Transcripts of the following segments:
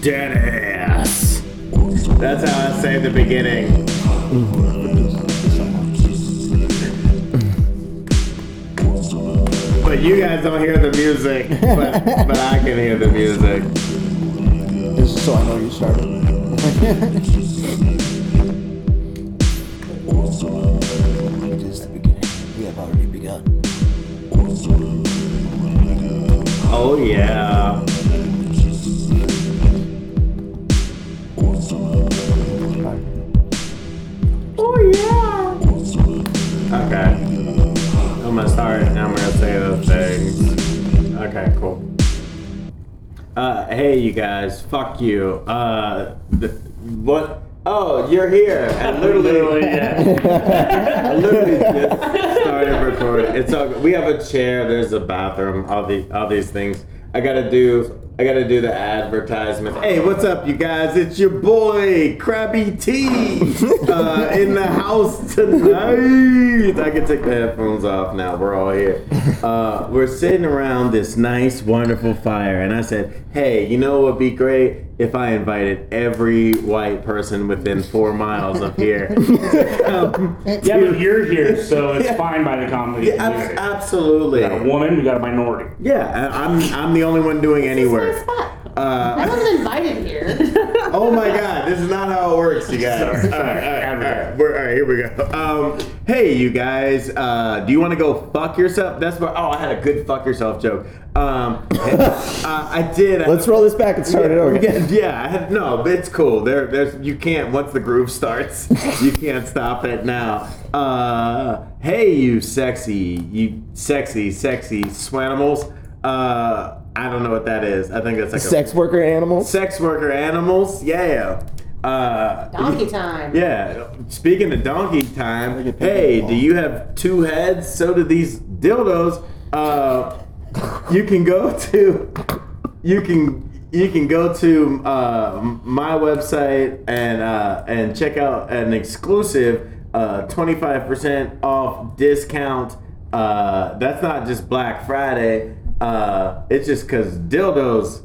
Dennis. That's how I say the beginning. But you guys don't hear the music, but, but I can hear the music. This is so I know you started. it is hey you guys, fuck you. Uh, th- what? Oh, you're here. And literally, Literally, yeah. I literally just started recording. It's all, we have a chair. There's a bathroom. All the all these things. I gotta do. I gotta do the advertisement. Hey, what's up, you guys? It's your boy Krabby T uh, in the house tonight. I can take the headphones off now. We're all here. Uh, we're sitting around this nice, wonderful fire, and I said, "Hey, you know what would be great if I invited every white person within four miles of here to come Yeah, but you're here, so it's fine by the comedy Yeah, abs- community. absolutely. We got a woman, we got a minority. Yeah, I- I'm I'm the only one doing any This is my work. I Uh, wasn't invited here. oh my God, this is not how it works, you guys. Sorry, All right, all right, all right, we're, all right, here we go. Um, hey, you guys, uh, do you want to go fuck yourself? That's what. Oh, I had a good fuck yourself joke. Um, uh, I did. I- Let's roll this back and start it over. Yeah, yeah, I had, no, but it's cool. There, there's you can't once the groove starts, you can't stop it now. Uh, hey, you sexy, you sexy, sexy swanimals. Uh, I don't know what that is. I think that's like Sex worker a animals. sex worker animals. Yeah. Uh, Donkey time. yeah. Speaking of donkey time, hey, do you have two heads? So do these dildos. Uh, you can go to, you can you can go to uh, my website and uh, and check out an exclusive twenty five percent off discount. Uh, that's not just Black Friday. Uh, it's just because dildos.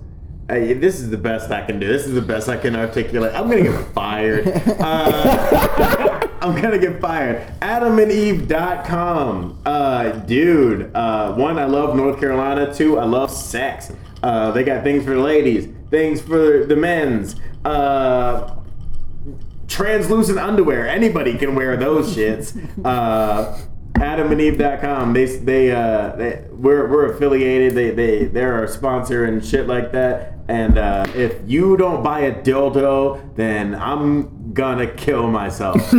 Hey, this is the best I can do. This is the best I can articulate. I'm gonna get fired. Uh, I'm gonna get fired. AdamandEve.com. Uh, dude, uh, one, I love North Carolina. Two, I love sex. Uh, they got things for the ladies, things for the men's. Uh, translucent underwear. Anybody can wear those shits. Uh, AdamandEve.com. They they uh they, we're we're affiliated. They they they're our sponsor and shit like that. And uh, if you don't buy a dildo, then I'm gonna kill myself.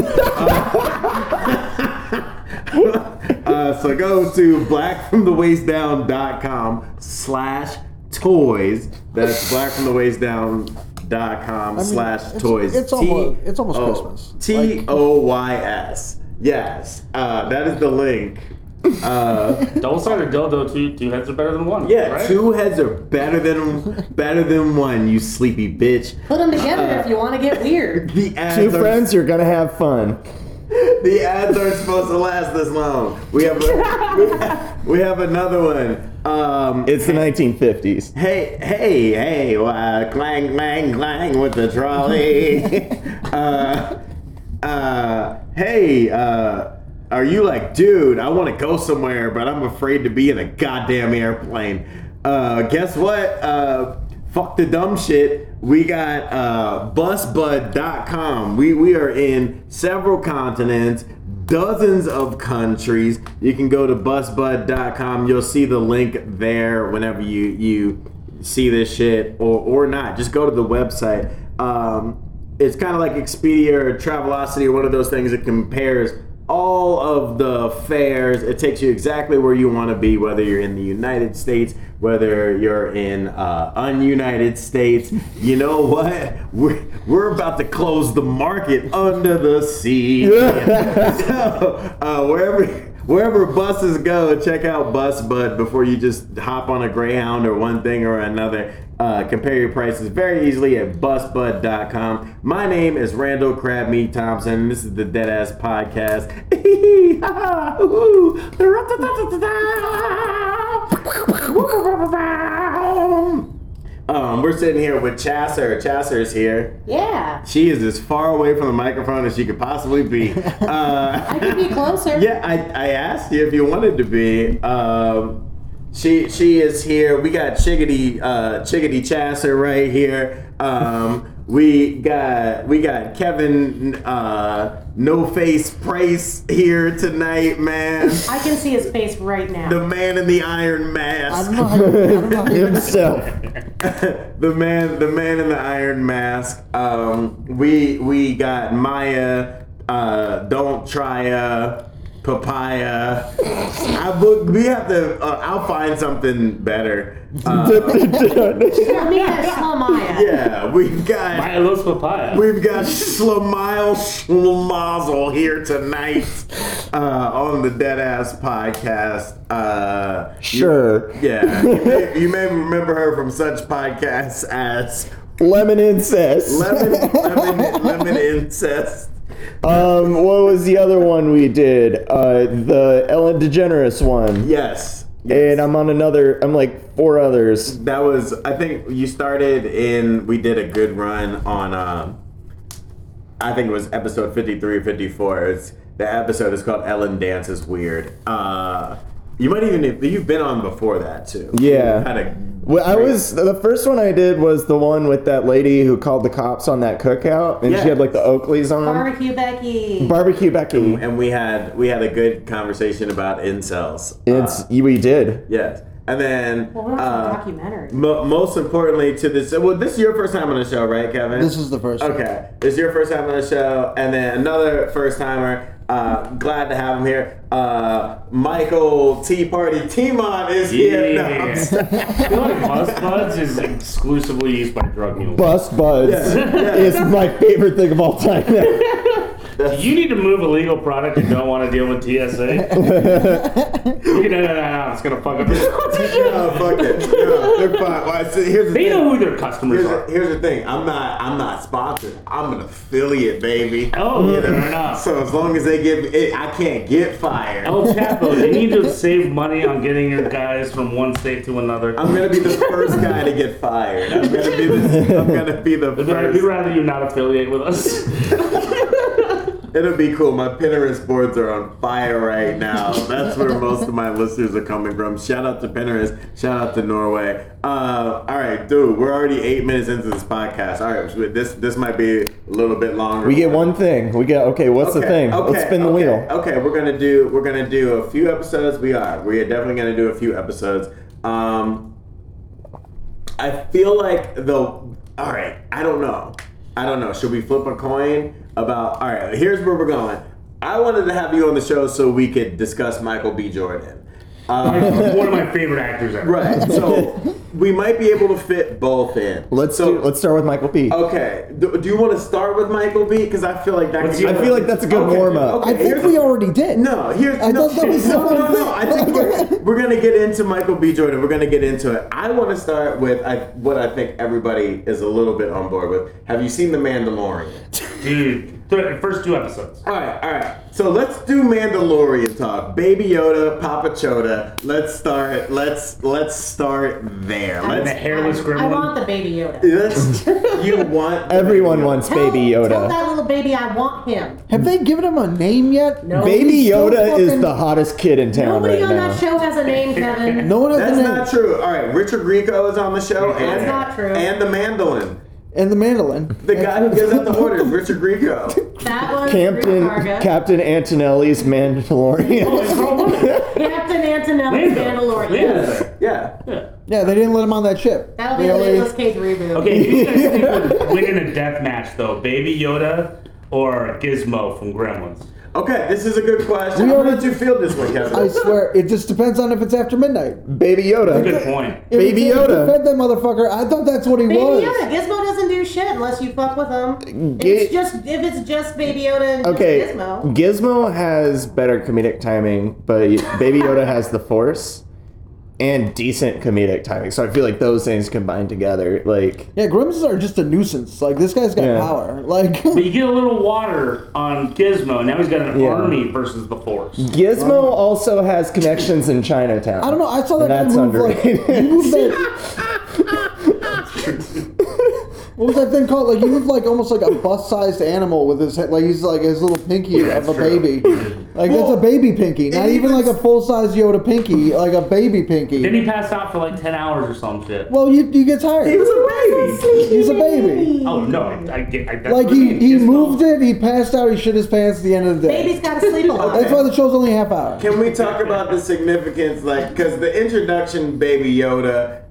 uh, so go to blackfromthewaistdown.com slash toys. That's blackfromthewaistdown.com slash it's- toys. it's almost- it's almost Christmas. T O Y S. Yes. Uh, that is the link. Uh, Double-sided dildo, two, two heads are better than one. yeah, right? two heads are better than better than one. You sleepy bitch. Put them together if you want to get weird. The ads Two are, friends, you're gonna have fun. The ads aren't supposed to last this long. We have a, we have another one. Um, It's the 1950s. Hey, hey, hey, uh, clang, clang, clang with the trolley. uh, uh, hey, uh, are you like, dude, I want to go somewhere, but I'm afraid to be in a goddamn airplane. Uh, guess what? Uh, fuck the dumb shit. We got uh, busbud.com. We, we are in several continents dozens of countries. You can go to busbud.com. You'll see the link there whenever you you see this shit or or not. Just go to the website. Um, it's kind of like Expedia or Travelocity or one of those things that compares all of the fares. It takes you exactly where you want to be, whether you're in the United States, whether you're in uh, ununited states. You know what? We're, we're about to close the market under the sea. so, uh, wherever wherever buses go, check out Bus Bud before you just hop on a Greyhound or one thing or another. Uh, compare your prices very easily at busbud.com. My name is Randall Crabmeat Thompson. and This is the Deadass Podcast. Um, we're sitting here with Chasser. Chasser's here. Yeah. She is as far away from the microphone as she could possibly be. I Uh, could be closer. yeah, I, I asked you if you wanted to be. Um, she she is here. We got Chickadee uh, Chickadee Chasser right here. Um, we got we got Kevin uh, No Face Price here tonight, man. I can see his face right now. The man in the iron I mask. don't I don't know how you Himself. the man, the man in the iron mask. Um, we we got Maya. Uh, don't try uh, papaya. I book. We have to. Uh, I'll find something better. Uh, I mean, that's Slamaya. yeah, we've got. Maya loves papaya. We've got Slamile Schlemazel here tonight uh, on the Deadass podcast. Uh, you- Sure. yeah, you may, you may remember her from such podcasts as Lemon incest. Lemon, lemon, lemon incest. Um, what was the other one we did? Uh, the Ellen DeGeneres one. Yes. And I'm on another. I'm like four others. That was, I think you started in, we did a good run on, um, I think it was episode 53 or 54. It's, the episode is called Ellen Dances Weird. Uh, you might even, you've been on before that too. Yeah. You had a Well, I was the first one I did was the one with that lady who called the cops on that cookout, and Yeah. she had like the Oakleys on. Barbecue Becky. Barbecue Becky. and we had, we had a good conversation about incels. It's Uh, we did. yes. And then, well, we're not uh, documentary. mo- most importantly to this, well, this is your first time on the show, right, Kevin? This is the first one. Okay, this is your first time on the show, and then another first timer. Uh, glad to have him here. Uh, Michael Tea Party Timon is here. No, I'm Yeah. sorry. I feel like Buzz Buds is exclusively used by drug mules. Bust Buds Yeah, yeah. is my favorite thing of all time. Do you need to move a legal product and don't want to deal with TSA? you can edit that out. It's gonna fuck up. your- no, fuck it. No, they're fine. Well, so here's the They thing. know who their customers Here's are. the, here's the thing. I'm not. I'm not sponsored. I'm an affiliate, baby. Oh, You fair know? enough. So as long as they give, it, I can't get fired. Oh, El Chapo, you need to save money on getting your guys from one state to another. I'm gonna be the first guy to get fired. I'm gonna be the. I'm gonna be the I'd rather you not affiliate with us. It'll be cool. My Pinterest boards are on fire right now. That's where most of my listeners are coming from. Shout out to Pinterest. Shout out to Norway. Uh, all right, dude. We're already eight minutes into this podcast. All right, so this this might be a little bit longer. we get one thing. We get okay. What's the thing? Let's spin the okay, wheel. Okay, we're gonna do we're gonna do a few episodes. We are we are definitely gonna do a few episodes. Um, I feel like the all right. I don't know. I don't know. Should we flip a coin about? All right. Here's where we're going. I wanted to have you on the show so we could discuss Michael B. Jordan. Um, One of my favorite actors ever. right. So we might be able to fit both in. Let's so, do. Let's start with Michael B. Okay. Do, do you want to start with Michael B? Because I feel like that. Could be- I feel like that's a good Okay, warm up. okay, I think we already did. No, here's I no, thought that was no, the no, no. I think we're, we're gonna get into Michael B. Jordan. We're gonna get into it. I want to start with I, what I think everybody is a little bit on board with. Have you seen The Mandalorian? Dude, th- first two episodes. All right, all right. So let's do Mandalorian talk. Baby Yoda, Papa Choda. Let's start. Let's let's start there. And the Let's. hairless I gremlin. want the baby Yoda. let's you want Everyone wants Tell, Baby Tell Yoda. that little baby I want him. Have they given him a name yet? No. Baby He's so Yoda is fucking- the hottest kid in town Nobody right on now. that show has a name, Kevin. No one has That's a name. not true. All right, Richard Grieco is on the show. That's and, not true. And the mandolin. And the mandolin. The guy who gives out the orders, Richard Grieco. That was Captain Captain Antonelli's Mandalorian. Oh, it's Carl Weathers. Captain Antonelli's Mandalorian. Yeah. Yeah. Yeah. Yeah, they didn't let him on that ship. That'll be They the only- Nicolas Cage reboot. Okay, who do you guys think would win in a death match though? Baby Yoda or Gizmo from Gremlins? Okay, this is a good question. We How already- did you feel this way, Kevin? I swear, it just depends on if it's after midnight. Baby Yoda. Good point. If Baby it's- if Yoda. you fed that motherfucker. I thought that's what he Baby was. Yoda. Gizmo doesn't do shit unless you fuck with him. Gi- It's just if it's just Baby Yoda and Okay, just Gizmo. Gizmo has better comedic timing, but Baby Yoda has the Force and decent comedic timing. So I feel like those things combined together, like Yeah, Grims are just a nuisance. Like this guy's got Yeah. power. Like But you get a little water on Gizmo. and Now he's got an Yeah. army versus the Force. Gizmo also has connections in Chinatown. I don't know. I saw that And guy that's move like underrated. he moved that. What was that thing called? Like he looked like almost like a bus-sized animal with his head, like he's like his little pinky of a true. baby. Like Well, that's a baby pinky, not even even like a full-size Yoda pinky, like a baby pinky. Then he passed out for like 10 hours or some shit. well, you you get tired. He was a baby. He's a baby. Oh, no. I, I I, that's Like he he moved not- it, he passed out, he shit his pants at the end of the day. Baby's gotta sleep a lot. That's why the show's only a half hour. Can we talk about the significance, like, because the introduction, Baby Yoda.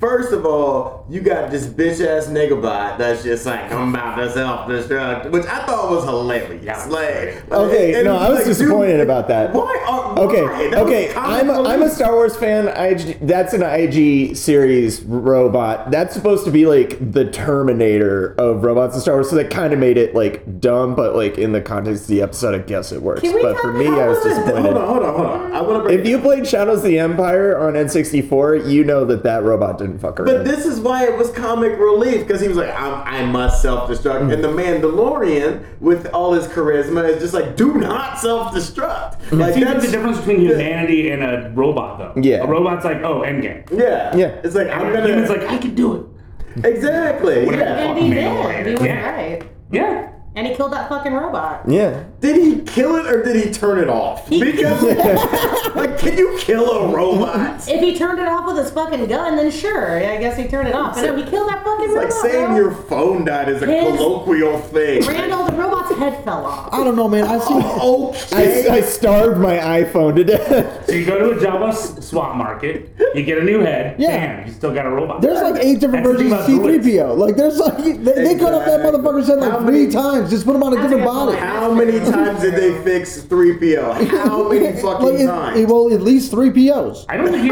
First of all, you got this bitch ass nigga bot that's just like I'm about to self destruct, which I thought was hilarious. Yeah. Like, Okay, and no, I was like, disappointed dude, about that. Why? Are, why? Okay, That okay. I'm a, I'm a. Star Wars fan. IG, that's an IG series robot. That's supposed to be like the Terminator of robots in Star Wars. So that kind of made it like dumb, but like in the context of the episode, I guess it works. But for me, I was disappointed. Hold on, hold on, hold on. I want to. If you played Shadows of the Empire on N64, you know that that robot didn't fuck around. But this is why it was comic relief because he was like, I'm, I must self destruct. Mm. And the Mandalorian, with all his charisma, is just like, do not self destruct. Like, It seems like that's the difference between humanity and a robot, though. Yeah. A robot's like, oh, endgame. Yeah. Yeah. It's like, I'm gonna. Human's like, I can do it. exactly. Whatever. Yeah. And he Mandalorian. did. He was Yeah. right. Yeah. And he killed that fucking robot. yeah. Did he kill it or did he turn it off? He- Because, like, can you kill a robot? If he turned it off with his fucking gun, then sure, I guess he turned it off. But no, he killed that fucking It's like saying bro. your phone died is a His- colloquial thing. Randall, the robot's head fell off. I don't know, man. I see. Okay. I, I starved my iPhone to death. So you go to a Jawa s- swap market, you get a new head, Yeah. bam, you still got a robot. There's like eight different That's the versions of thing about C3PO. Like there's like they, they cut off that Exactly. motherfucker's head like How three many- times. Just put him on a That's different good body. point. How many times did they fix 3PO? How many fucking Like it, times? it- well, at least three POs. I don't think he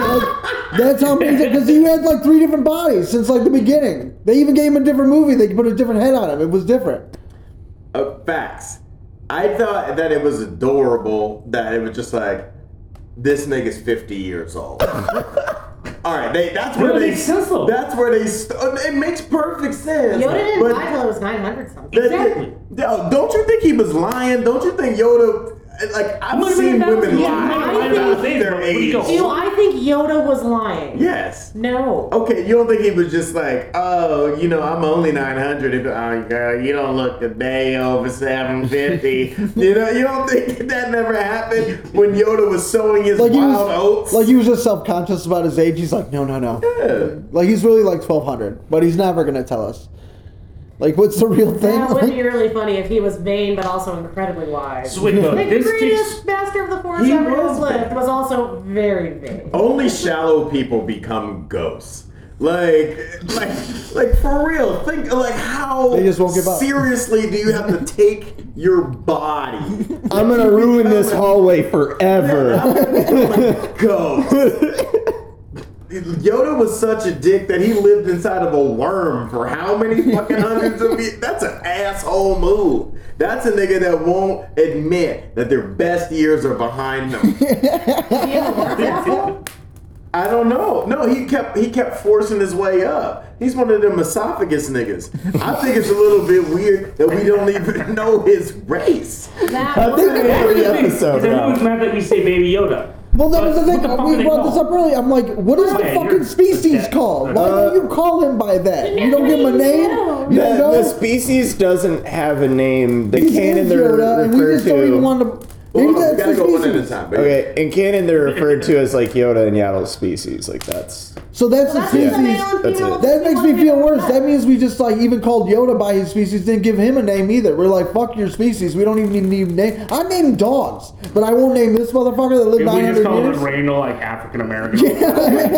That's how many. Because you had like three different bodies since like the beginning. They even gave him a different movie. They put a different head on him. It was different. Uh, facts. I thought that it was adorable that it was just like, this nigga's 50 years old. All right, they, that's where they. makes sense, though. That's where they. St- uh, it makes perfect sense. Yoda didn't but die till it was 900 something. that- Exactly. Yo, don't you think he was lying? Don't you think Yoda? Like I've Might have seen been women lie yeah, might have been a about thing, their but what do you age. go? You know, I think Yoda was lying. Yes. No. Okay, you don't think he was just like, oh, you know, I'm only 900. If, oh, girl, you don't look a day over 750. you know, you don't think that never happened when Yoda was sowing his Like he wild was, oats? like he was just self conscious about his age. He's like, no, no, no. Yeah. Like he's really like twelve hundred, but he's never gonna tell us. Like, what's the real thing? That would Like, be really funny if he was vain but also incredibly wise. So wait, though, Like the this greatest takes. master of the force He ever was lived was also very vain. Only shallow people become ghosts. Like, like, like for real. Think like how They just won't give up. seriously do you have to take your body? I'm gonna ruin this hallway forever. Ghost. Yoda was such a dick that he lived inside of a worm for how many fucking hundreds of years? That's an asshole move. That's a nigga that won't admit that their best years are behind them. I don't know. No, he kept he kept forcing his way up. He's one of them esophagus niggas. I think it's a little bit weird that we don't even know his race. That I think we was- every episode. everyone's now. mad that we say Baby Yoda. Well, that was the What thing. the fuck we they brought this called? up earlier. I'm like, what is the Yeah, fucking you're- species yeah. called? Why Uh, don't you call him by that? You don't give him a name. You The, don't the species doesn't have a name. The He's canon they're Yoda, and we referred just don't even to. want to. Hold on, we that's gotta the go one at a species. time, baby. Okay, in canon they're referred to as like Yoda and Yaddle's species. Like that's So that's the That's species. male That's it. That makes me feel worse. That means we just like even called Yoda by his species, didn't give him a name either. We're like, fuck your species. We don't even need name. I named dogs, but I won't name this motherfucker that lived If we just call years. it Randall, like African American. He's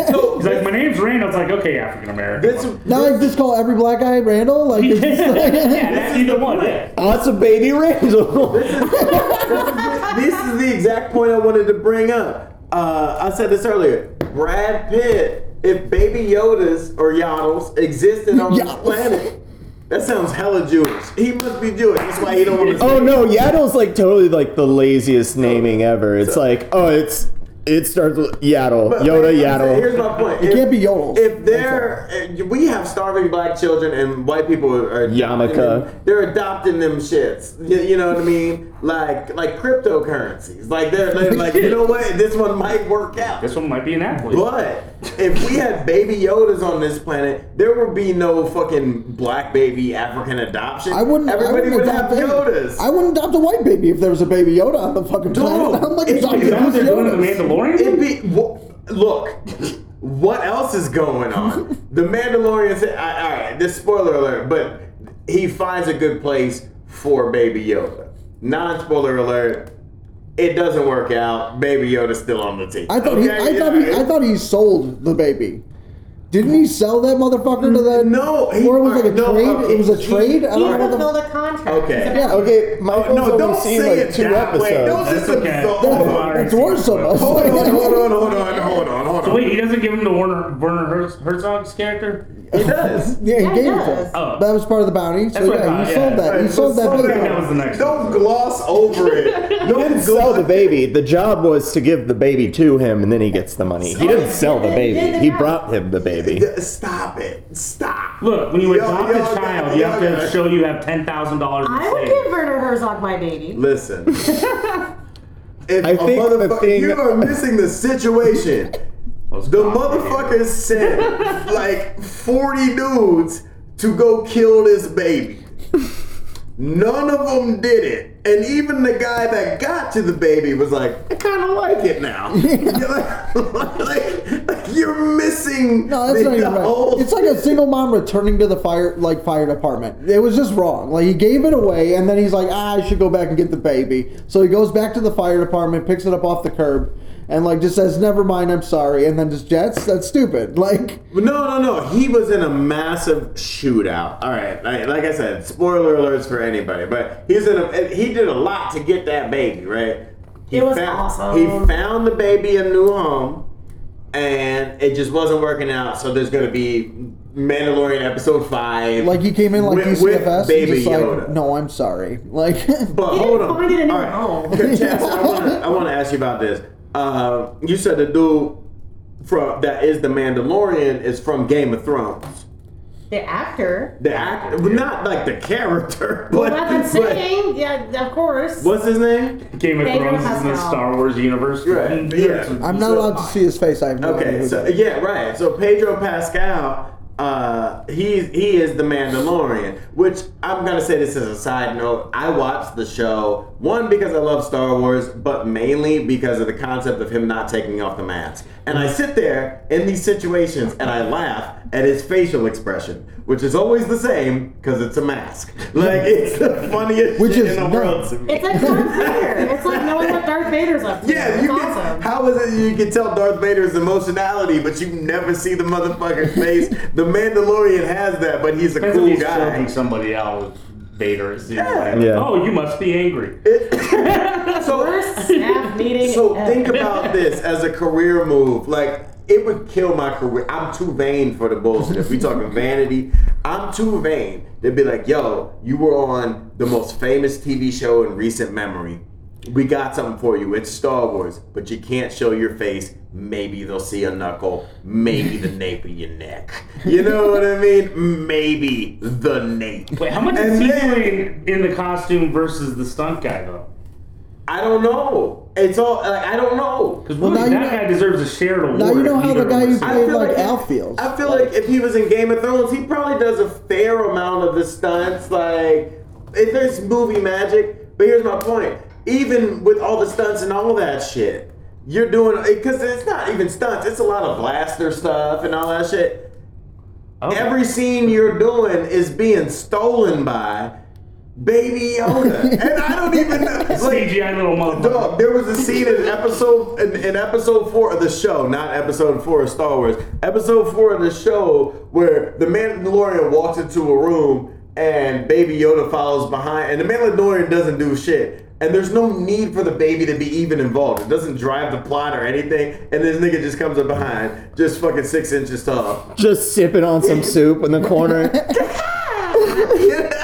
So like, my name's Randall. It's like, okay, African American. this, Now I just call every black guy Randall. Like, it's just yeah, like that's either one. Yeah. awesome baby Randall. this is the exact point I wanted to bring up. Uh, I said this earlier. Brad Pitt, if Baby Yodas or Yaddles existed on this Yaddles. planet, that sounds hella Jewish. He must be Jewish. That's why he don't want to. oh no, Yaddle's like totally like the laziest naming ever. It's like oh, it's It starts with Yaddle. But- Yoda, but Yaddle. Here's my point. It can't be yodels. If they're, uh, we have starving black children and white people are adopting Yarmulke. them, they're adopting them shits. You, you know what I mean? Like like cryptocurrencies. Like they're, they're like, you know what? This one might work out. This one might be an athlete. But if we had baby Yodas on this planet, there would be no fucking black baby African adoption. I wouldn't. Everybody I wouldn't would adopt any- Yodas. I wouldn't adopt a white baby if there was a baby Yoda on the fucking planet. I'm like it's- adopting it's Is that what these they're doing in the Yodas. Mandalorian? It'd be wh- look. What else is going on? The Mandalorian. said, all right, this spoiler alert, but he finds a good place for Baby Yoda. Non-spoiler alert. It doesn't work out. Baby Yoda's still on the team. I thought he. Okay? I thought he. I thought he sold the baby. Didn't he sell that motherfucker to that? No, he- or it was like a no, trade. okay, it was a he- trade. I He don't know the. fulfilled a contract. Okay. Yeah. Okay, Michael's no, only don't seen say like it two that way. episodes. Don't That's just okay. insult- That's Hold on. fine. That's worse than us. Hold on, hold on, hold on, hold on, hold on. Wait, he doesn't give him to Werner Werner Herz- Herzog's character? He does. Yeah, he Yeah, he gave it to does. him. Oh. That was part of the bounty. So That's what I yeah, thought, he yeah. sold that. He Right, sold that slow baby. That was the next Don't gloss over it. He Don't didn't sell the baby. The job was to give the baby to him, and then he gets the money. He didn't sell the baby. He brought him the baby. Stop it. Stop. Look, when you Yo, adopt yo, a child, yo, you have yo. to show you have ten thousand dollars I would savings. give Werner Herzog my baby. Listen. If I a think the motherfucker, thing- you are missing the situation. Those The cops, motherfucker sent like 40 dudes to go kill this baby. None of them did it. And even the guy that got to the baby was like, I kind of like it now. you're, like, like- like, you're missing No, that's the, not even the right. It's like a single mom returning to the fire like fire department. It was just wrong. Like he gave it away, and then he's like, ah, I should go back and get the baby. So he goes back to the fire department, picks it up off the curb, and like just says, "Never mind, I'm sorry," and then just jets. That's stupid. Like No, no, no. He was in a massive shootout. All right, like, like I said, spoiler alerts for anybody, but he's in a. He did a lot to get that baby, right? He It was found, awesome. He found the baby a new home, and it just wasn't working out. So there's going to be Mandalorian episode five. like he came in like with, DCFS, with and baby just like, Yoda. no, I'm sorry. Like But He hold didn't on. find it in All his right. home. Okay, Chance, I want to I want to ask you about this. Uh, you said the dude from that is the Mandalorian is from Game of Thrones. The actor. The actor, not like the character, Well, but, that's what but- I'm saying. Yeah, of course. what's his name? Game of Pedro Thrones is in the Pascal. Star Wars universe. Right, And yeah. I'm not So- allowed to see his face. I have no idea Okay, who so that is. yeah, right. So Pedro Pascal, uh, he's he is the Mandalorian. Which I'm gonna say this as a side note. I watched the show one because I love Star Wars, but mainly because of the concept of him not taking off the mask. And I sit there in these situations and I laugh at his facial expression, which is always the same because it's a mask. Like it's the funniest Which shit is in the no- world to me. It's like Darth Vader. It's like knowing what Darth Vader's up to. Yeah, it's you can. awesome. How is it you can tell Darth Vader's emotionality, but you never see the motherfucker's face? The Mandalorian has that, but he's a Depends if cool he's guy. choking somebody out with Vader. It seems Yeah. like, Yeah. Oh, you must be angry. so, Worst staff meeting. so ever. think about this as a career move. Like it would kill my career. I'm too vain for the bullshit. If we talking vanity, I'm too vain They'd be like, yo, you were on the most famous TV show in recent memory. We got something for you. It's Star Wars, but you can't show your face. Maybe they'll see a knuckle. Maybe the nape of your neck. You know what I mean? Maybe the nape. Wait, how much And is he then- doing in the costume versus the stunt guy though? I don't know. It's all like I don't know. Because Well, really, now you that know- guy deserves a shared award. Now you know how the guy of who I played feel like like- Al feels. I feel like if he was in Game of Thrones, he probably does a fair amount of the stunts. Like, if there's movie magic. But here's my point: even with all the stunts and all that shit, you're doing because it's not even stunts. It's a lot of blaster stuff and all that shit. Okay. Every scene you're doing is being stolen by Baby Yoda, and I don't even know. Like, CGI little motherfucker. Dog, there was a scene in episode in, in episode four of the show, not episode four of Star Wars. Episode four of the show where the Mandalorian walks into a room and Baby Yoda follows behind, and the Mandalorian doesn't do shit. And there's no need for the baby to be even involved. It doesn't drive the plot or anything. And this nigga just comes up behind, just fucking six inches tall. Just sipping on some soup in the corner. Yeah,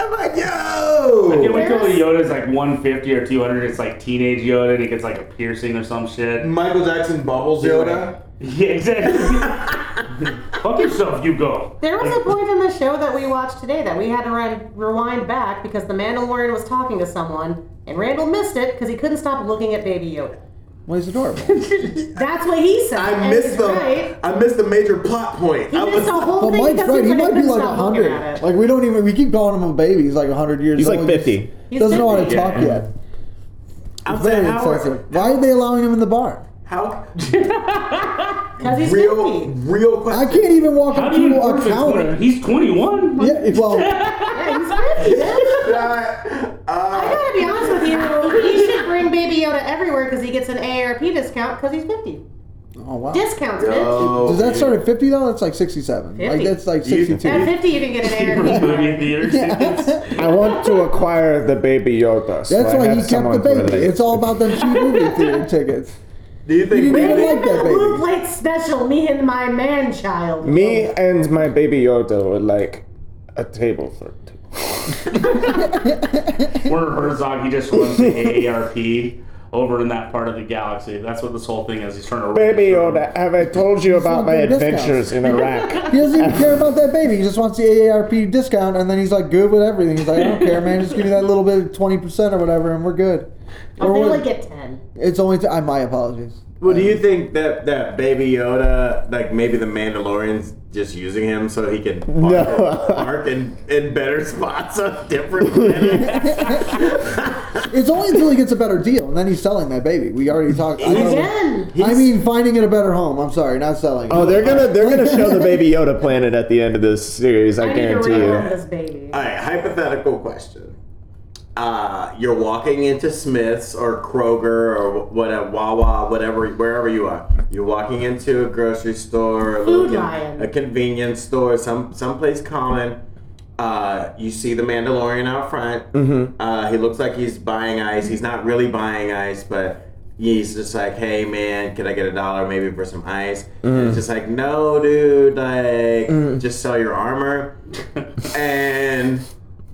I'm like, Yo! Can't wait Yoda's like 150 or 200. It's like teenage Yoda and he gets like a piercing or some shit. Michael Jackson bubbles Yoda. Yeah, exactly. Fuck yourself, you go. There was a point in the show that we watched today that we had to re- rewind back because the Mandalorian was talking to someone, and Randall missed it because he couldn't stop looking at Baby Yoda. Well, he's adorable. That's what he said. I and missed the right. I missed the major plot point. He I missed the whole But thing Mike's because right. He couldn't- might be like hundred. it. Like we don't even. We keep calling him a baby. He's like hundred years. He's old. like He 50. He's Doesn't know how to talk yeah. yet. I'm Very saying how, insensitive. Why are they allowing him in the bar? how Because he's real 50. real I can't even walk How up to a counter. 20? He's 21. Yeah, well, Yeah, he's 50, man. Uh, I uh, gotta be honest with you. You should bring Baby Yoda everywhere because he gets an AARP discount because he's 50. oh wow. Discounts, bitch. yo, Does that start at fifty though? That's like sixty-seven. Like 50. that's like You- sixty-two. At 50, you can get an AARP. Movie theater tickets. I want to acquire the baby Yoda. So That's I why have he kept someone the to baby. relate It's all about them cheap movie theater tickets. Do you think You didn't maybe- even like that baby. Blue baby. plate special, me and my man child. Me and my baby Yoda would like a table for two. Werner Herzog, he just runs the AARP over in that part of the galaxy. That's what this whole thing is. He's trying to Baby Yoda, have I told you about my discounts. adventures in Iraq? He doesn't even care about that baby. He just wants the AARP discount, and then he's like good with everything. He's like, I don't care, man. Just give me that little bit, of twenty percent or whatever, and we're good. Oh, Or they we're- only get 10. it's only. T- I my apologies. Well, do you um, think that that Baby Yoda, like maybe the Mandalorian's just using him so he can park, No. park in, in better spots on different planets? It's only until he gets a better deal, and then he's selling that baby. We already talked. I, know- Again. I mean, finding it a better home. I'm sorry, not selling. Oh, they're gonna they're gonna show the baby Yoda planet at the end of this series. I, I need to guarantee rehome you. this baby. All right, hypothetical question. Uh, you're walking into Smith's or Kroger or whatever, Wawa, whatever, wherever you are. You're walking into a grocery store, a, Food little Lion. a convenience store, some someplace common. Uh, you see the Mandalorian out front. Mm-hmm. Uh, he looks like he's buying ice. He's not really buying ice, but he's just like, "Hey, man, can I get a dollar maybe for some ice?" Mm-hmm. And it's just like, "No, dude, like, just sell your armor." and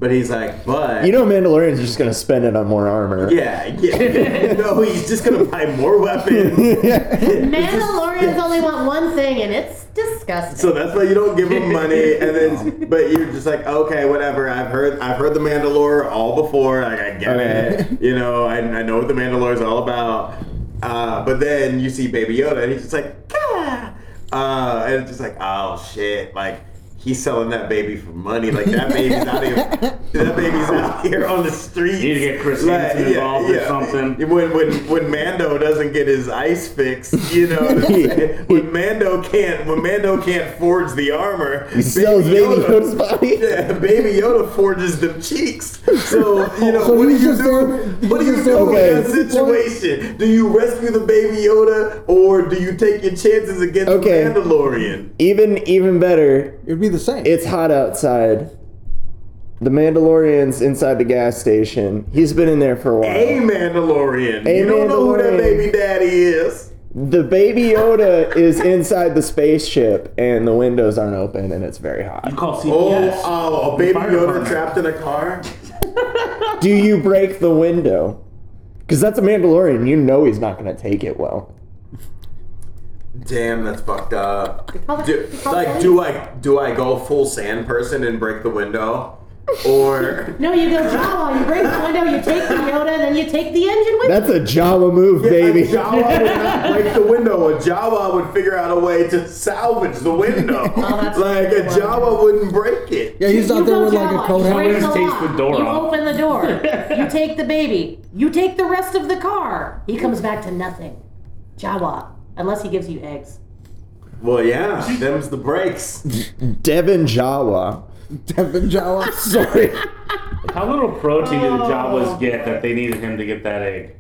but he's like, "But You know, Mandalorian's are just gonna spend it on more armor. yeah, yeah, no, he's just gonna buy more weapons." Mandalorians only want one thing, and it's disgusting. So that's why you don't give him money, and then but you're just like, okay, whatever. I've heard I've heard the Mandalore all before. Like I get it, you know. I, I know what the Mandalore is all about. Uh, but then you see Baby Yoda, and he's just like, ah, uh, and it's just like, oh shit, like. He's selling that baby for money. Like that baby's out here. That baby's out here on the streets. Need to get Chris Hansen involved or something. When when when Mando doesn't get his ice fixed, you know, what I'm saying? when Mando can't when Mando can't forge the armor, He sells baby Yoda's body. Yeah, Baby Yoda forges them cheeks. So you know, So what do he's you just do? there- What do he's you just do there- in that situation? Do you rescue the Baby Yoda, or do you take your chances against Okay. the Mandalorian? Even even better, It'd be the same. it's hot outside. The Mandalorian's inside the gas station. He's been in there for a while. A Mandalorian. A you don't know who that baby daddy is. The baby Yoda is inside the spaceship, and the windows aren't open, and it's very hot. You hot. call Oh, CPS. oh, a baby Yoda trapped in a car. Do you break the window? Because that's a Mandalorian. You know he's not going to take it well. Damn, that's fucked up. call Do, they call it like, do I do I go full sand person and break the window, or no, you go Jawa, you break the window, you take the Yoda, then you take the engine with That's a Jawa move, baby. A Jawa would not break the window. A Jawa would figure out a way to salvage the window. Oh, that's like a a good one. Jawa wouldn't break it. yeah, he's you out there go with like Jawa, a coat you hanger. break Always the takes lock, the door You off. open the door. you take the baby. You take the rest of the car. He comes back to nothing. Jawa. Unless he gives you eggs. Well, yeah, them's the breaks. Devin Jawa. Devin Jawa. Sorry. How little protein did the Oh. Jawas get that they needed him to get that egg?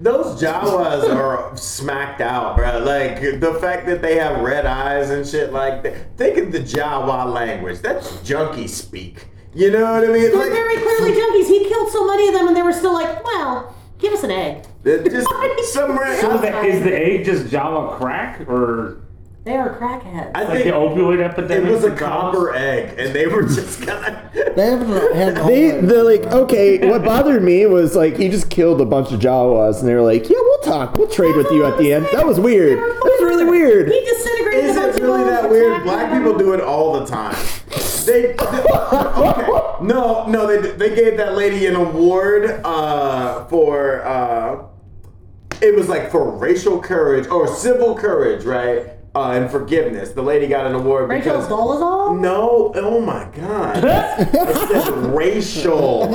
Those Jawas are smacked out, bro. Like the fact that they have red eyes and shit like that. Think of the Jawa language. That's junkie speak. You know what I mean? They're Like, very clearly junkies. He killed so many of them, and they were still like, well, give us an egg. they're just some So red. is the, is the egg just Jawa crack or They are crackheads. I Like the think opioid it epidemic. was a in copper egg, and they were just kind of. They haven't had no They, they're like, okay, what bothered me was like he just killed a bunch of Jawas, and they were like, yeah, we'll talk, we'll trade with you at the end. That was weird. That was really weird. He disintegrated Is a bunch it of really bullets, that weird? attacked Black people do it all the time. They, they- okay. No, no, they they gave that lady an award uh, for uh, it was like for racial courage or civil courage, right? Uh, and forgiveness. The lady got an award Rachel because Dolezal? no, oh my god, it said racial,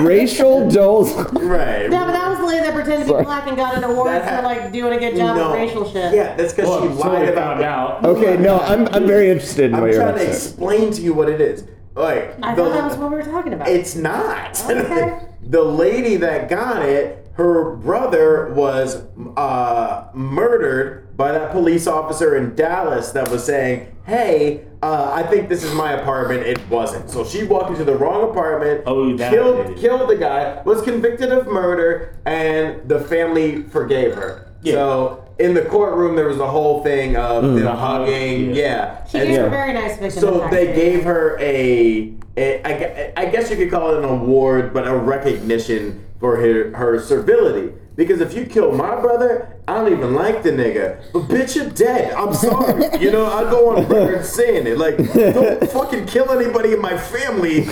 Racial doles. right? Yeah, but that was the lady that pretended to be black and got an award That for like doing a good job no, of racial shit. Yeah, that's because Well, she lied about it. out. Okay, no, I'm, I'm very interested in I'm what you're trying about to to explain to you what it is. Like I the- thought that was what we were talking about. It's not. Okay. the lady that got it, her brother was uh, murdered by that police officer in Dallas that was saying, "Hey, uh, I think this is my apartment." It wasn't. So she walked into the wrong apartment. Oh, that killed lady. killed the guy. Was convicted of murder, and the family forgave her. Yeah. So. In the courtroom, there was a whole thing of Mm. the hugging, Yeah. yeah. she And gave Yeah. a very nice victim. so they gave her a, a I, gue- eh, I guess you could call it an award, but a recognition for her, her servility. Because if you kill my brother, I don't even like the nigga. But bitch, you're dead. I'm sorry. you know, I go on record saying it. Like, don't fucking kill anybody in my family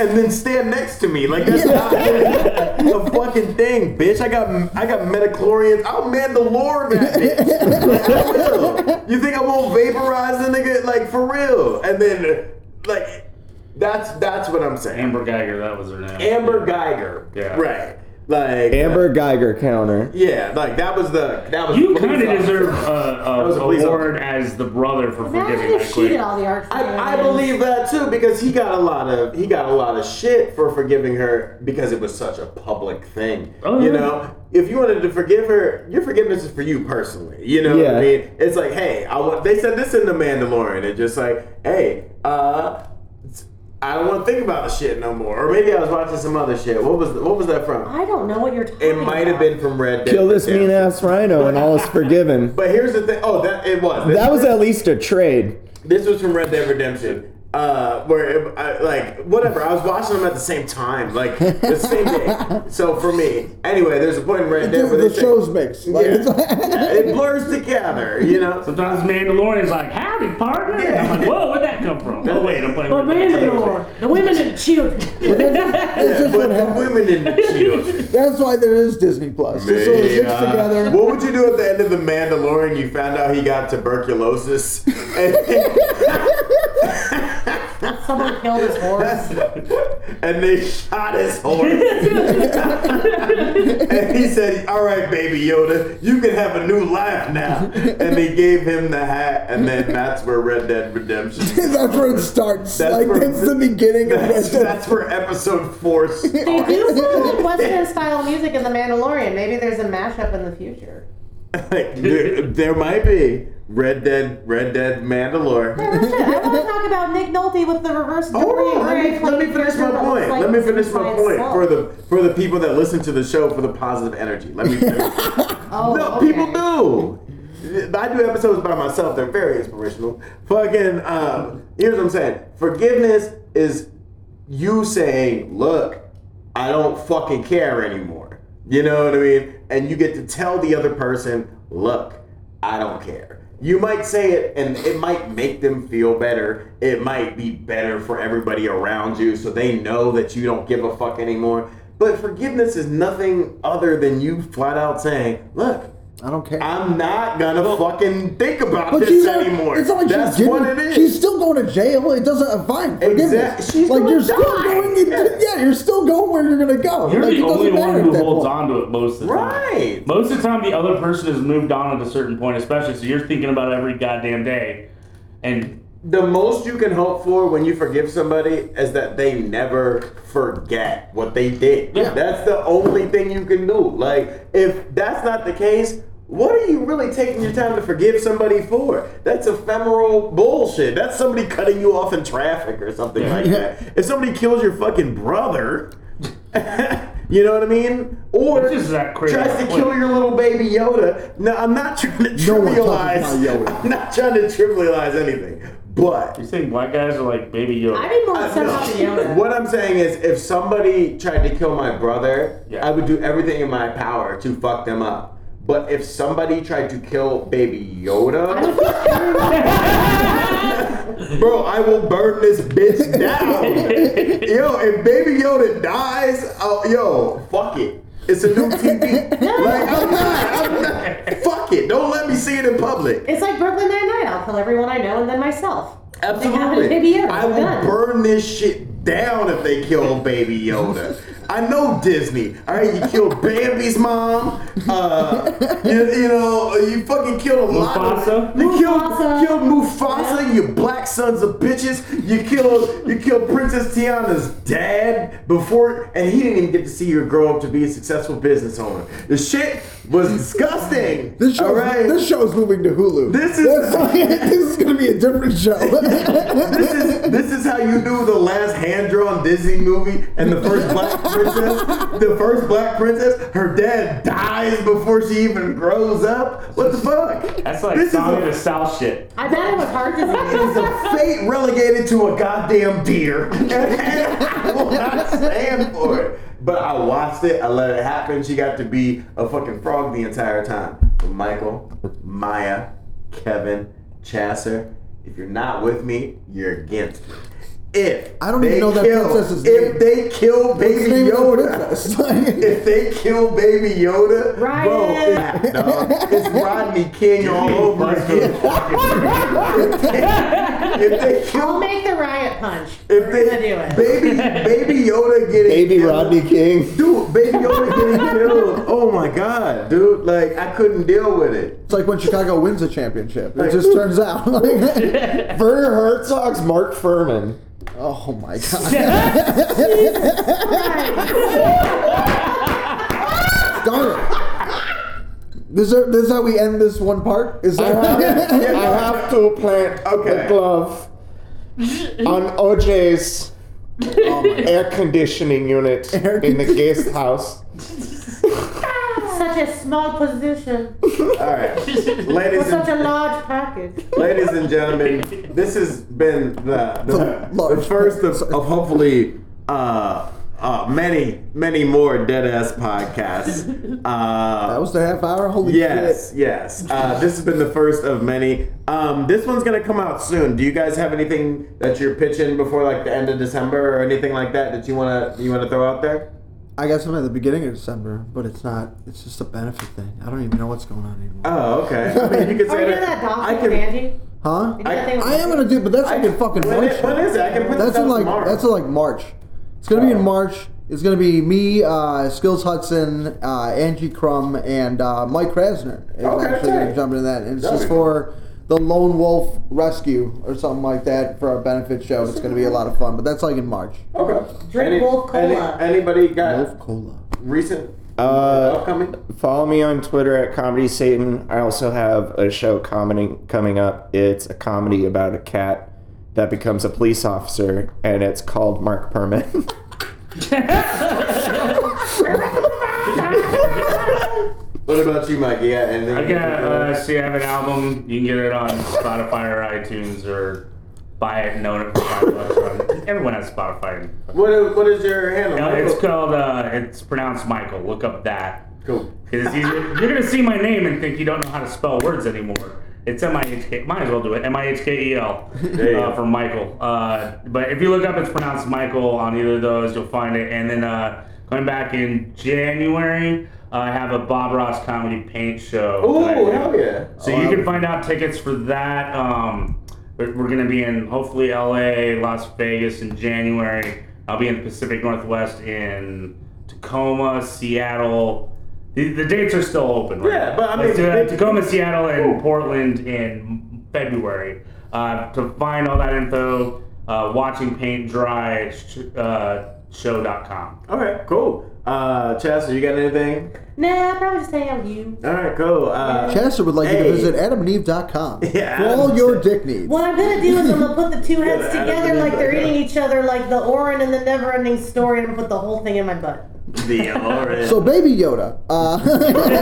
and then stand next to me. Like that's not a fucking thing, bitch. I got I got midi-chlorians. I'll Mandalore that bitch. Real. You think I won't vaporize the nigga? Like for real. And then like that's that's what I'm saying. Amber Guyger, that was her name. Amber Guyger. Yeah. Right. Like Amber Geiger counter. Yeah, like that was the that was You kind of deserve a, a a police award as the brother for Imagine forgiving if that she did all the art. I, I believe that too because he got a lot of he got a lot of shit for forgiving her because it was such a public thing. Oh, You yeah. know, if you wanted to forgive her, your forgiveness is for you personally. You know what I mean? It's like, hey, I want. They said this in the Mandalorian. It's just like, hey, uh. I don't want to think about the shit no more. Or maybe I was watching some other shit. What was what was that from? I don't know what you're talking about. It about. might have been from Red Dead. Kill this mean ass rhino and all is forgiven. But here's the thing. Oh, that it was. This That was this- at least a trade. This was from Red Dead Redemption. Uh, where it, I, like whatever, I was watching them at the same time, like the same day. So for me, anyway, there's a point in Red Dead The, where the they say- show's mixed. Like, Yeah. Yeah, it blurs together, you know. Sometimes Mandalorian's like, howdy, partner. And I'm like, whoa, where'd that come from? Oh, wait, I'm playing But Red Mandalore, the women and children. it's Yeah, just but what the happens. women in the children. That's why there is Disney Plus. Just so it's mixed together. What would you do at the end of the Mandalorian? You found out he got tuberculosis, and, Someone killed his horse. and they shot his horse. and he said, "All right, baby Yoda, you can have a new life now." And they gave him the hat, and then that's where Red Dead Redemption. that's where it starts. That's like where- that's the beginning of That's, Red Dead. that's where episode four They starts. do some Western style music in The Mandalorian. Maybe there's a mashup in the future. there, there might be Red Dead, Red Dead Mandalore. It. I want to talk about Nick Nolte with the reverse Hold Dorian on, let me, let me finish my point. Let me finish my point for the for the people that listen to the show for the positive energy. Let me finish. Oh, no, okay. people do. I do episodes by myself. They're very inspirational. Fucking, um, here's what I'm saying. Forgiveness is you saying, "Look, I don't fucking care anymore." You know what I mean? And you get to tell the other person, "Look, I don't care." You might say it, and it might make them feel better. It might be better for everybody around you, so they know that you don't give a fuck anymore. But forgiveness is nothing other than you flat out saying, "Look, I don't care. I'm not gonna fucking think about but this she's not, anymore. It's not like That's she's getting, what it is. She's still going to jail. It doesn't fine. Forgiveness. Exact- she's like gonna you're still die. going. In, Yeah. yeah. you're still going where you're gonna go. You're like, the it doesn't only matter one at who holds point. on to it most of the time. Right. Most of the time, the other person has moved on at a certain point, especially. So you're thinking about every goddamn day, and the most you can hope for when you forgive somebody is that they never forget what they did. Yeah. That's the only thing you can do. Like, if that's not the case, what are you really taking your time to forgive somebody for? That's ephemeral bullshit. That's somebody cutting you off in traffic or something like that. If somebody kills your fucking brother, You know what I mean? Or Which that crazy tries to point. kill your little baby Yoda. No, I'm not trying to No trivialize. about Yoda. I'm not trying to trivialize anything. But You think black guys are like baby Yoda? I'd be more I- upset no. about the Yoda. What I'm saying is, if somebody tried to kill my brother, Yeah. I would do everything in my power to fuck them up. But if somebody tried to kill Baby Yoda, bro, I will burn this bitch down. yo, if Baby Yoda dies, oh, yo, fuck it. It's a new TV. like, I'm not, I'm not. Fuck it. Don't let me see it in public. It's like Brooklyn Nine-Nine. I'll kill everyone I know and then myself. Absolutely. Baby Yoda. I will Done. burn this shit down if they kill Baby Yoda. I know Disney. All right, you killed Bambi's mom. Uh, you, you know, you fucking killed a lot. Mufasa? Of, you killed, Mufasa. killed Mufasa. You black sons of bitches. You killed you killed Princess Tiana's dad before, and he didn't even get to see her grow up to be a successful business owner. The shit was disgusting. This show, all right. this show is moving to Hulu. This is- this is going to be a different show. this is this is how you do the last hand drawn Disney movie and the first black princess. The first black princess, her dad dies before she even grows up. What the fuck? That's like this Song of the a, South shit. I bet it was heart this is disease. a fate relegated to a goddamn deer. And I will not stand for it. But I watched it. I let it happen. She got to be a fucking frog the entire time. Michael, Maya, Kevin, Chasser. If you're not with me, you're against me. If I don't they even know that kill, princess's If they kill Baby the Yoda, if they kill Baby Yoda, bro, it's, dog, it's Rodney King all over again. if they kill I'll make the riot punch. if they gonna do it. baby baby Yoda getting Baby killed, Rodney King. dude, baby Yoda getting killed. Oh my god, dude, like I couldn't deal with it. it's like when Chicago wins a championship. It just turns out. like, Werner Herzog's Mark Fuhrman. Oh my god. Darn it. This is, how we end this one part? Is I that have, I have to plant Okay. a glove on OJ's oh air conditioning unit Air in the guest house. Such a small position All right, ladies. for ladies such a large package. ladies and gentlemen, this has been the the, the first of, of hopefully uh, uh, many many more dead ass podcasts. Uh, That was the half hour? Holy Yes, shit. yes. Uh, this has been the first of many. Um, this one's gonna come out soon. Do you guys have anything that you're pitching before like the end of December or anything like that that you wanna you wanna throw out there? I got some at the beginning of December, but it's not. It's just a benefit thing. I don't even know what's going on anymore. Oh, okay. I mean, you could Are say you doing that. that dog I can. Angie? huh? You do that thing I am gonna do, but that's like in fucking when, March. it- when is it? I can put That's this out in like tomorrow. that's in like March. It's gonna be Oh. in March. It's gonna be me, uh, Skills Hudson, uh, Angie Crum, and uh, Mike Krasner. is Okay, actually gonna jump into that, and it's That'd just be cool. For the Lone Wolf Rescue or something like that for our benefit show. It's gonna be a lot of fun, but that's like in March. okay. Drink Wolf Cola. anybody got Wolf Cola. recent Uh, upcoming? Follow me on Twitter at Comedy Satan. I also have a show comedy coming up. It's a comedy about a cat that becomes a police officer, and it's called Mark Perman. What about you, Mike? Yeah, and I got, uh, see, I have an album. You can get it on Spotify or iTunes or buy it and own it for five bucks. On, everyone has Spotify. what is, what is your handle? It's called, uh, it's pronounced Michael. Look up that. cool. 'Cause it's easier. You're going to see my name and think you don't know how to spell words anymore. It's M I H K. Might as well do it. M I H K E L uh, for Michael. Uh, but if you look up, it's pronounced Michael on either of those. You'll find it. And then uh, going back in January, I have a Bob Ross comedy paint show. Ooh, I do. hell yeah. So Oh, you I- can find out tickets for that. Um, we're we're gonna be in hopefully LA, Las Vegas in January. I'll be in the Pacific Northwest in Tacoma, Seattle. The, the dates are still open. Right Yeah, now. but I mean, they- Tacoma, Seattle, and Portland in February. Uh, to find all that info, uh, watching paint dry sh- uh, show.com. Okay, cool. Uh, Chester, you got anything? Nah, I probably just hang out with you. All right, cool. Uh, Chester would like you Hey. to visit adamandeve.com Yeah, for all Adam- your dick needs. What I'm gonna do is I'm gonna put the two heads Yeah, together Adam like they're Eve. eating each other, like the Auryn and the Never Ending Story, and put the whole thing in my butt. The orange. So Baby Yoda. Uh,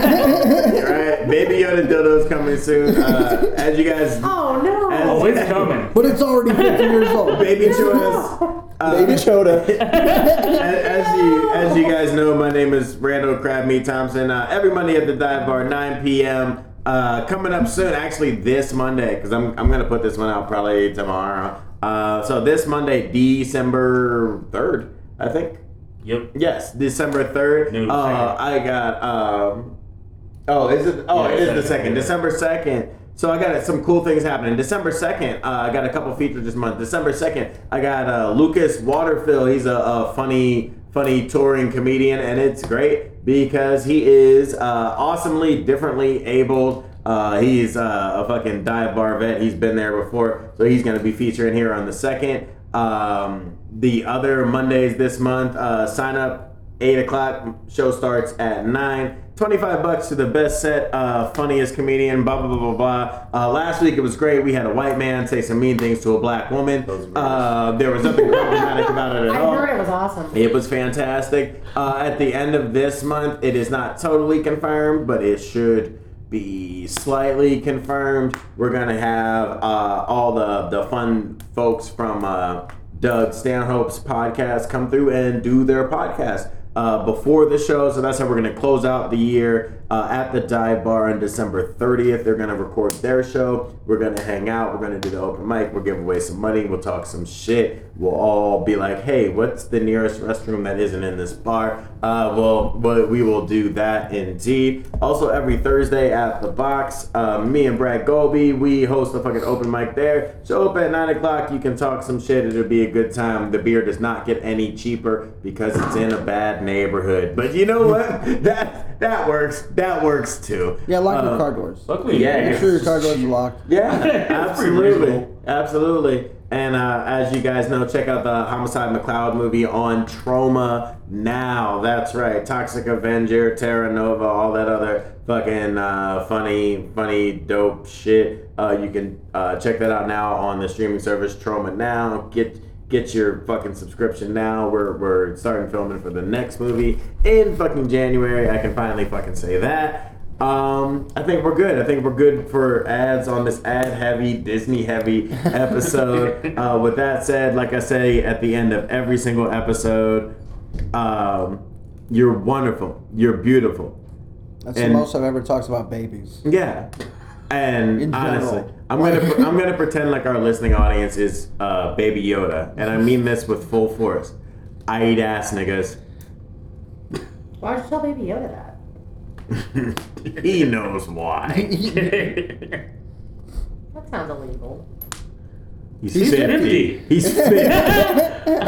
right, Baby Yoda Dodo's coming soon. Uh, as you guys, Oh no! as, Oh, it's coming. but it's already 50 years old. Baby Yoda's. Uh, Baby Choda. as, as you as you guys know, my name is Randall Crab Meat Thompson. Uh, every Monday at the Dive Bar, 9 p.m. Uh, coming up soon, actually this Monday, because I'm, I'm gonna put this one out probably tomorrow. Uh, so this Monday, December third, I think. Yep. Yes, December third. No, Uh. I got. Um, oh, is it? Oh, Yeah, it is the second, yeah. December second. So I got some cool things happening. December second, uh, I got a couple features this month. December second, I got uh, Lucas Waterfill. He's a, a funny, funny touring comedian, and it's great because he is uh, awesomely differently abled. Uh, he's uh, a fucking dive bar vet. He's been there before, so he's going to be featuring here on the second. Um, the other Mondays this month, uh, sign up eight o'clock. Show starts at nine. Twenty-five bucks to the best set, uh, funniest comedian. Blah blah blah blah blah. Uh, last week it was great. We had a white man say some mean things to a black woman. Uh, there was nothing problematic about it at I all. I heard it was awesome. It was fantastic. Uh, at the end of this month, it is not totally confirmed, but it should be slightly confirmed. We're gonna have uh, all the the fun folks from uh, Doug Stanhope's podcast come through and do their podcast. Uh, before the show, so that's how we're going to close out the year uh, at the dive bar on December 30th. They're going to record their show. We're going to hang out. We're going to do the open mic. We'll give away some money. We'll talk some shit. We'll all be like, hey, what's the nearest restroom that isn't in this bar? Uh, well, but we will do that indeed. Also, every Thursday at the box, uh, me and Brad Goldby, we host a fucking open mic there. Show up at 9 o'clock. You can talk some shit. It'll be a good time. The beer does not get any cheaper because it's in a bad neighborhood. But you know what? that that works. That works too. Yeah, lock Uh, your car doors. Luckily, Yeah. Make sure your car doors are locked. yeah, absolutely, absolutely. And uh, as you guys know, check out the Homicide McLeod movie on Troma now. That's right, Toxic Avenger, Terra Nova, all that other fucking uh, funny, funny, dope shit. Uh, you can uh, check that out now on the streaming service Troma now. Get get your fucking subscription now. We're we're starting filming for the next movie in fucking January. I can finally fucking say that. Um, I think we're good. I think we're good for ads on this ad heavy, Disney heavy episode. uh, with that said, like I say at the end of every single episode, um, you're wonderful. You're beautiful. That's And- the most I've ever talked about babies. Yeah. And In honestly. I'm gonna I'm gonna pretend like our listening audience is uh, Baby Yoda, and I mean this with full force. I eat ass, niggas. Why would you tell Baby Yoda that? he knows why. That sounds illegal. He's, He's 50. 50. He's 50.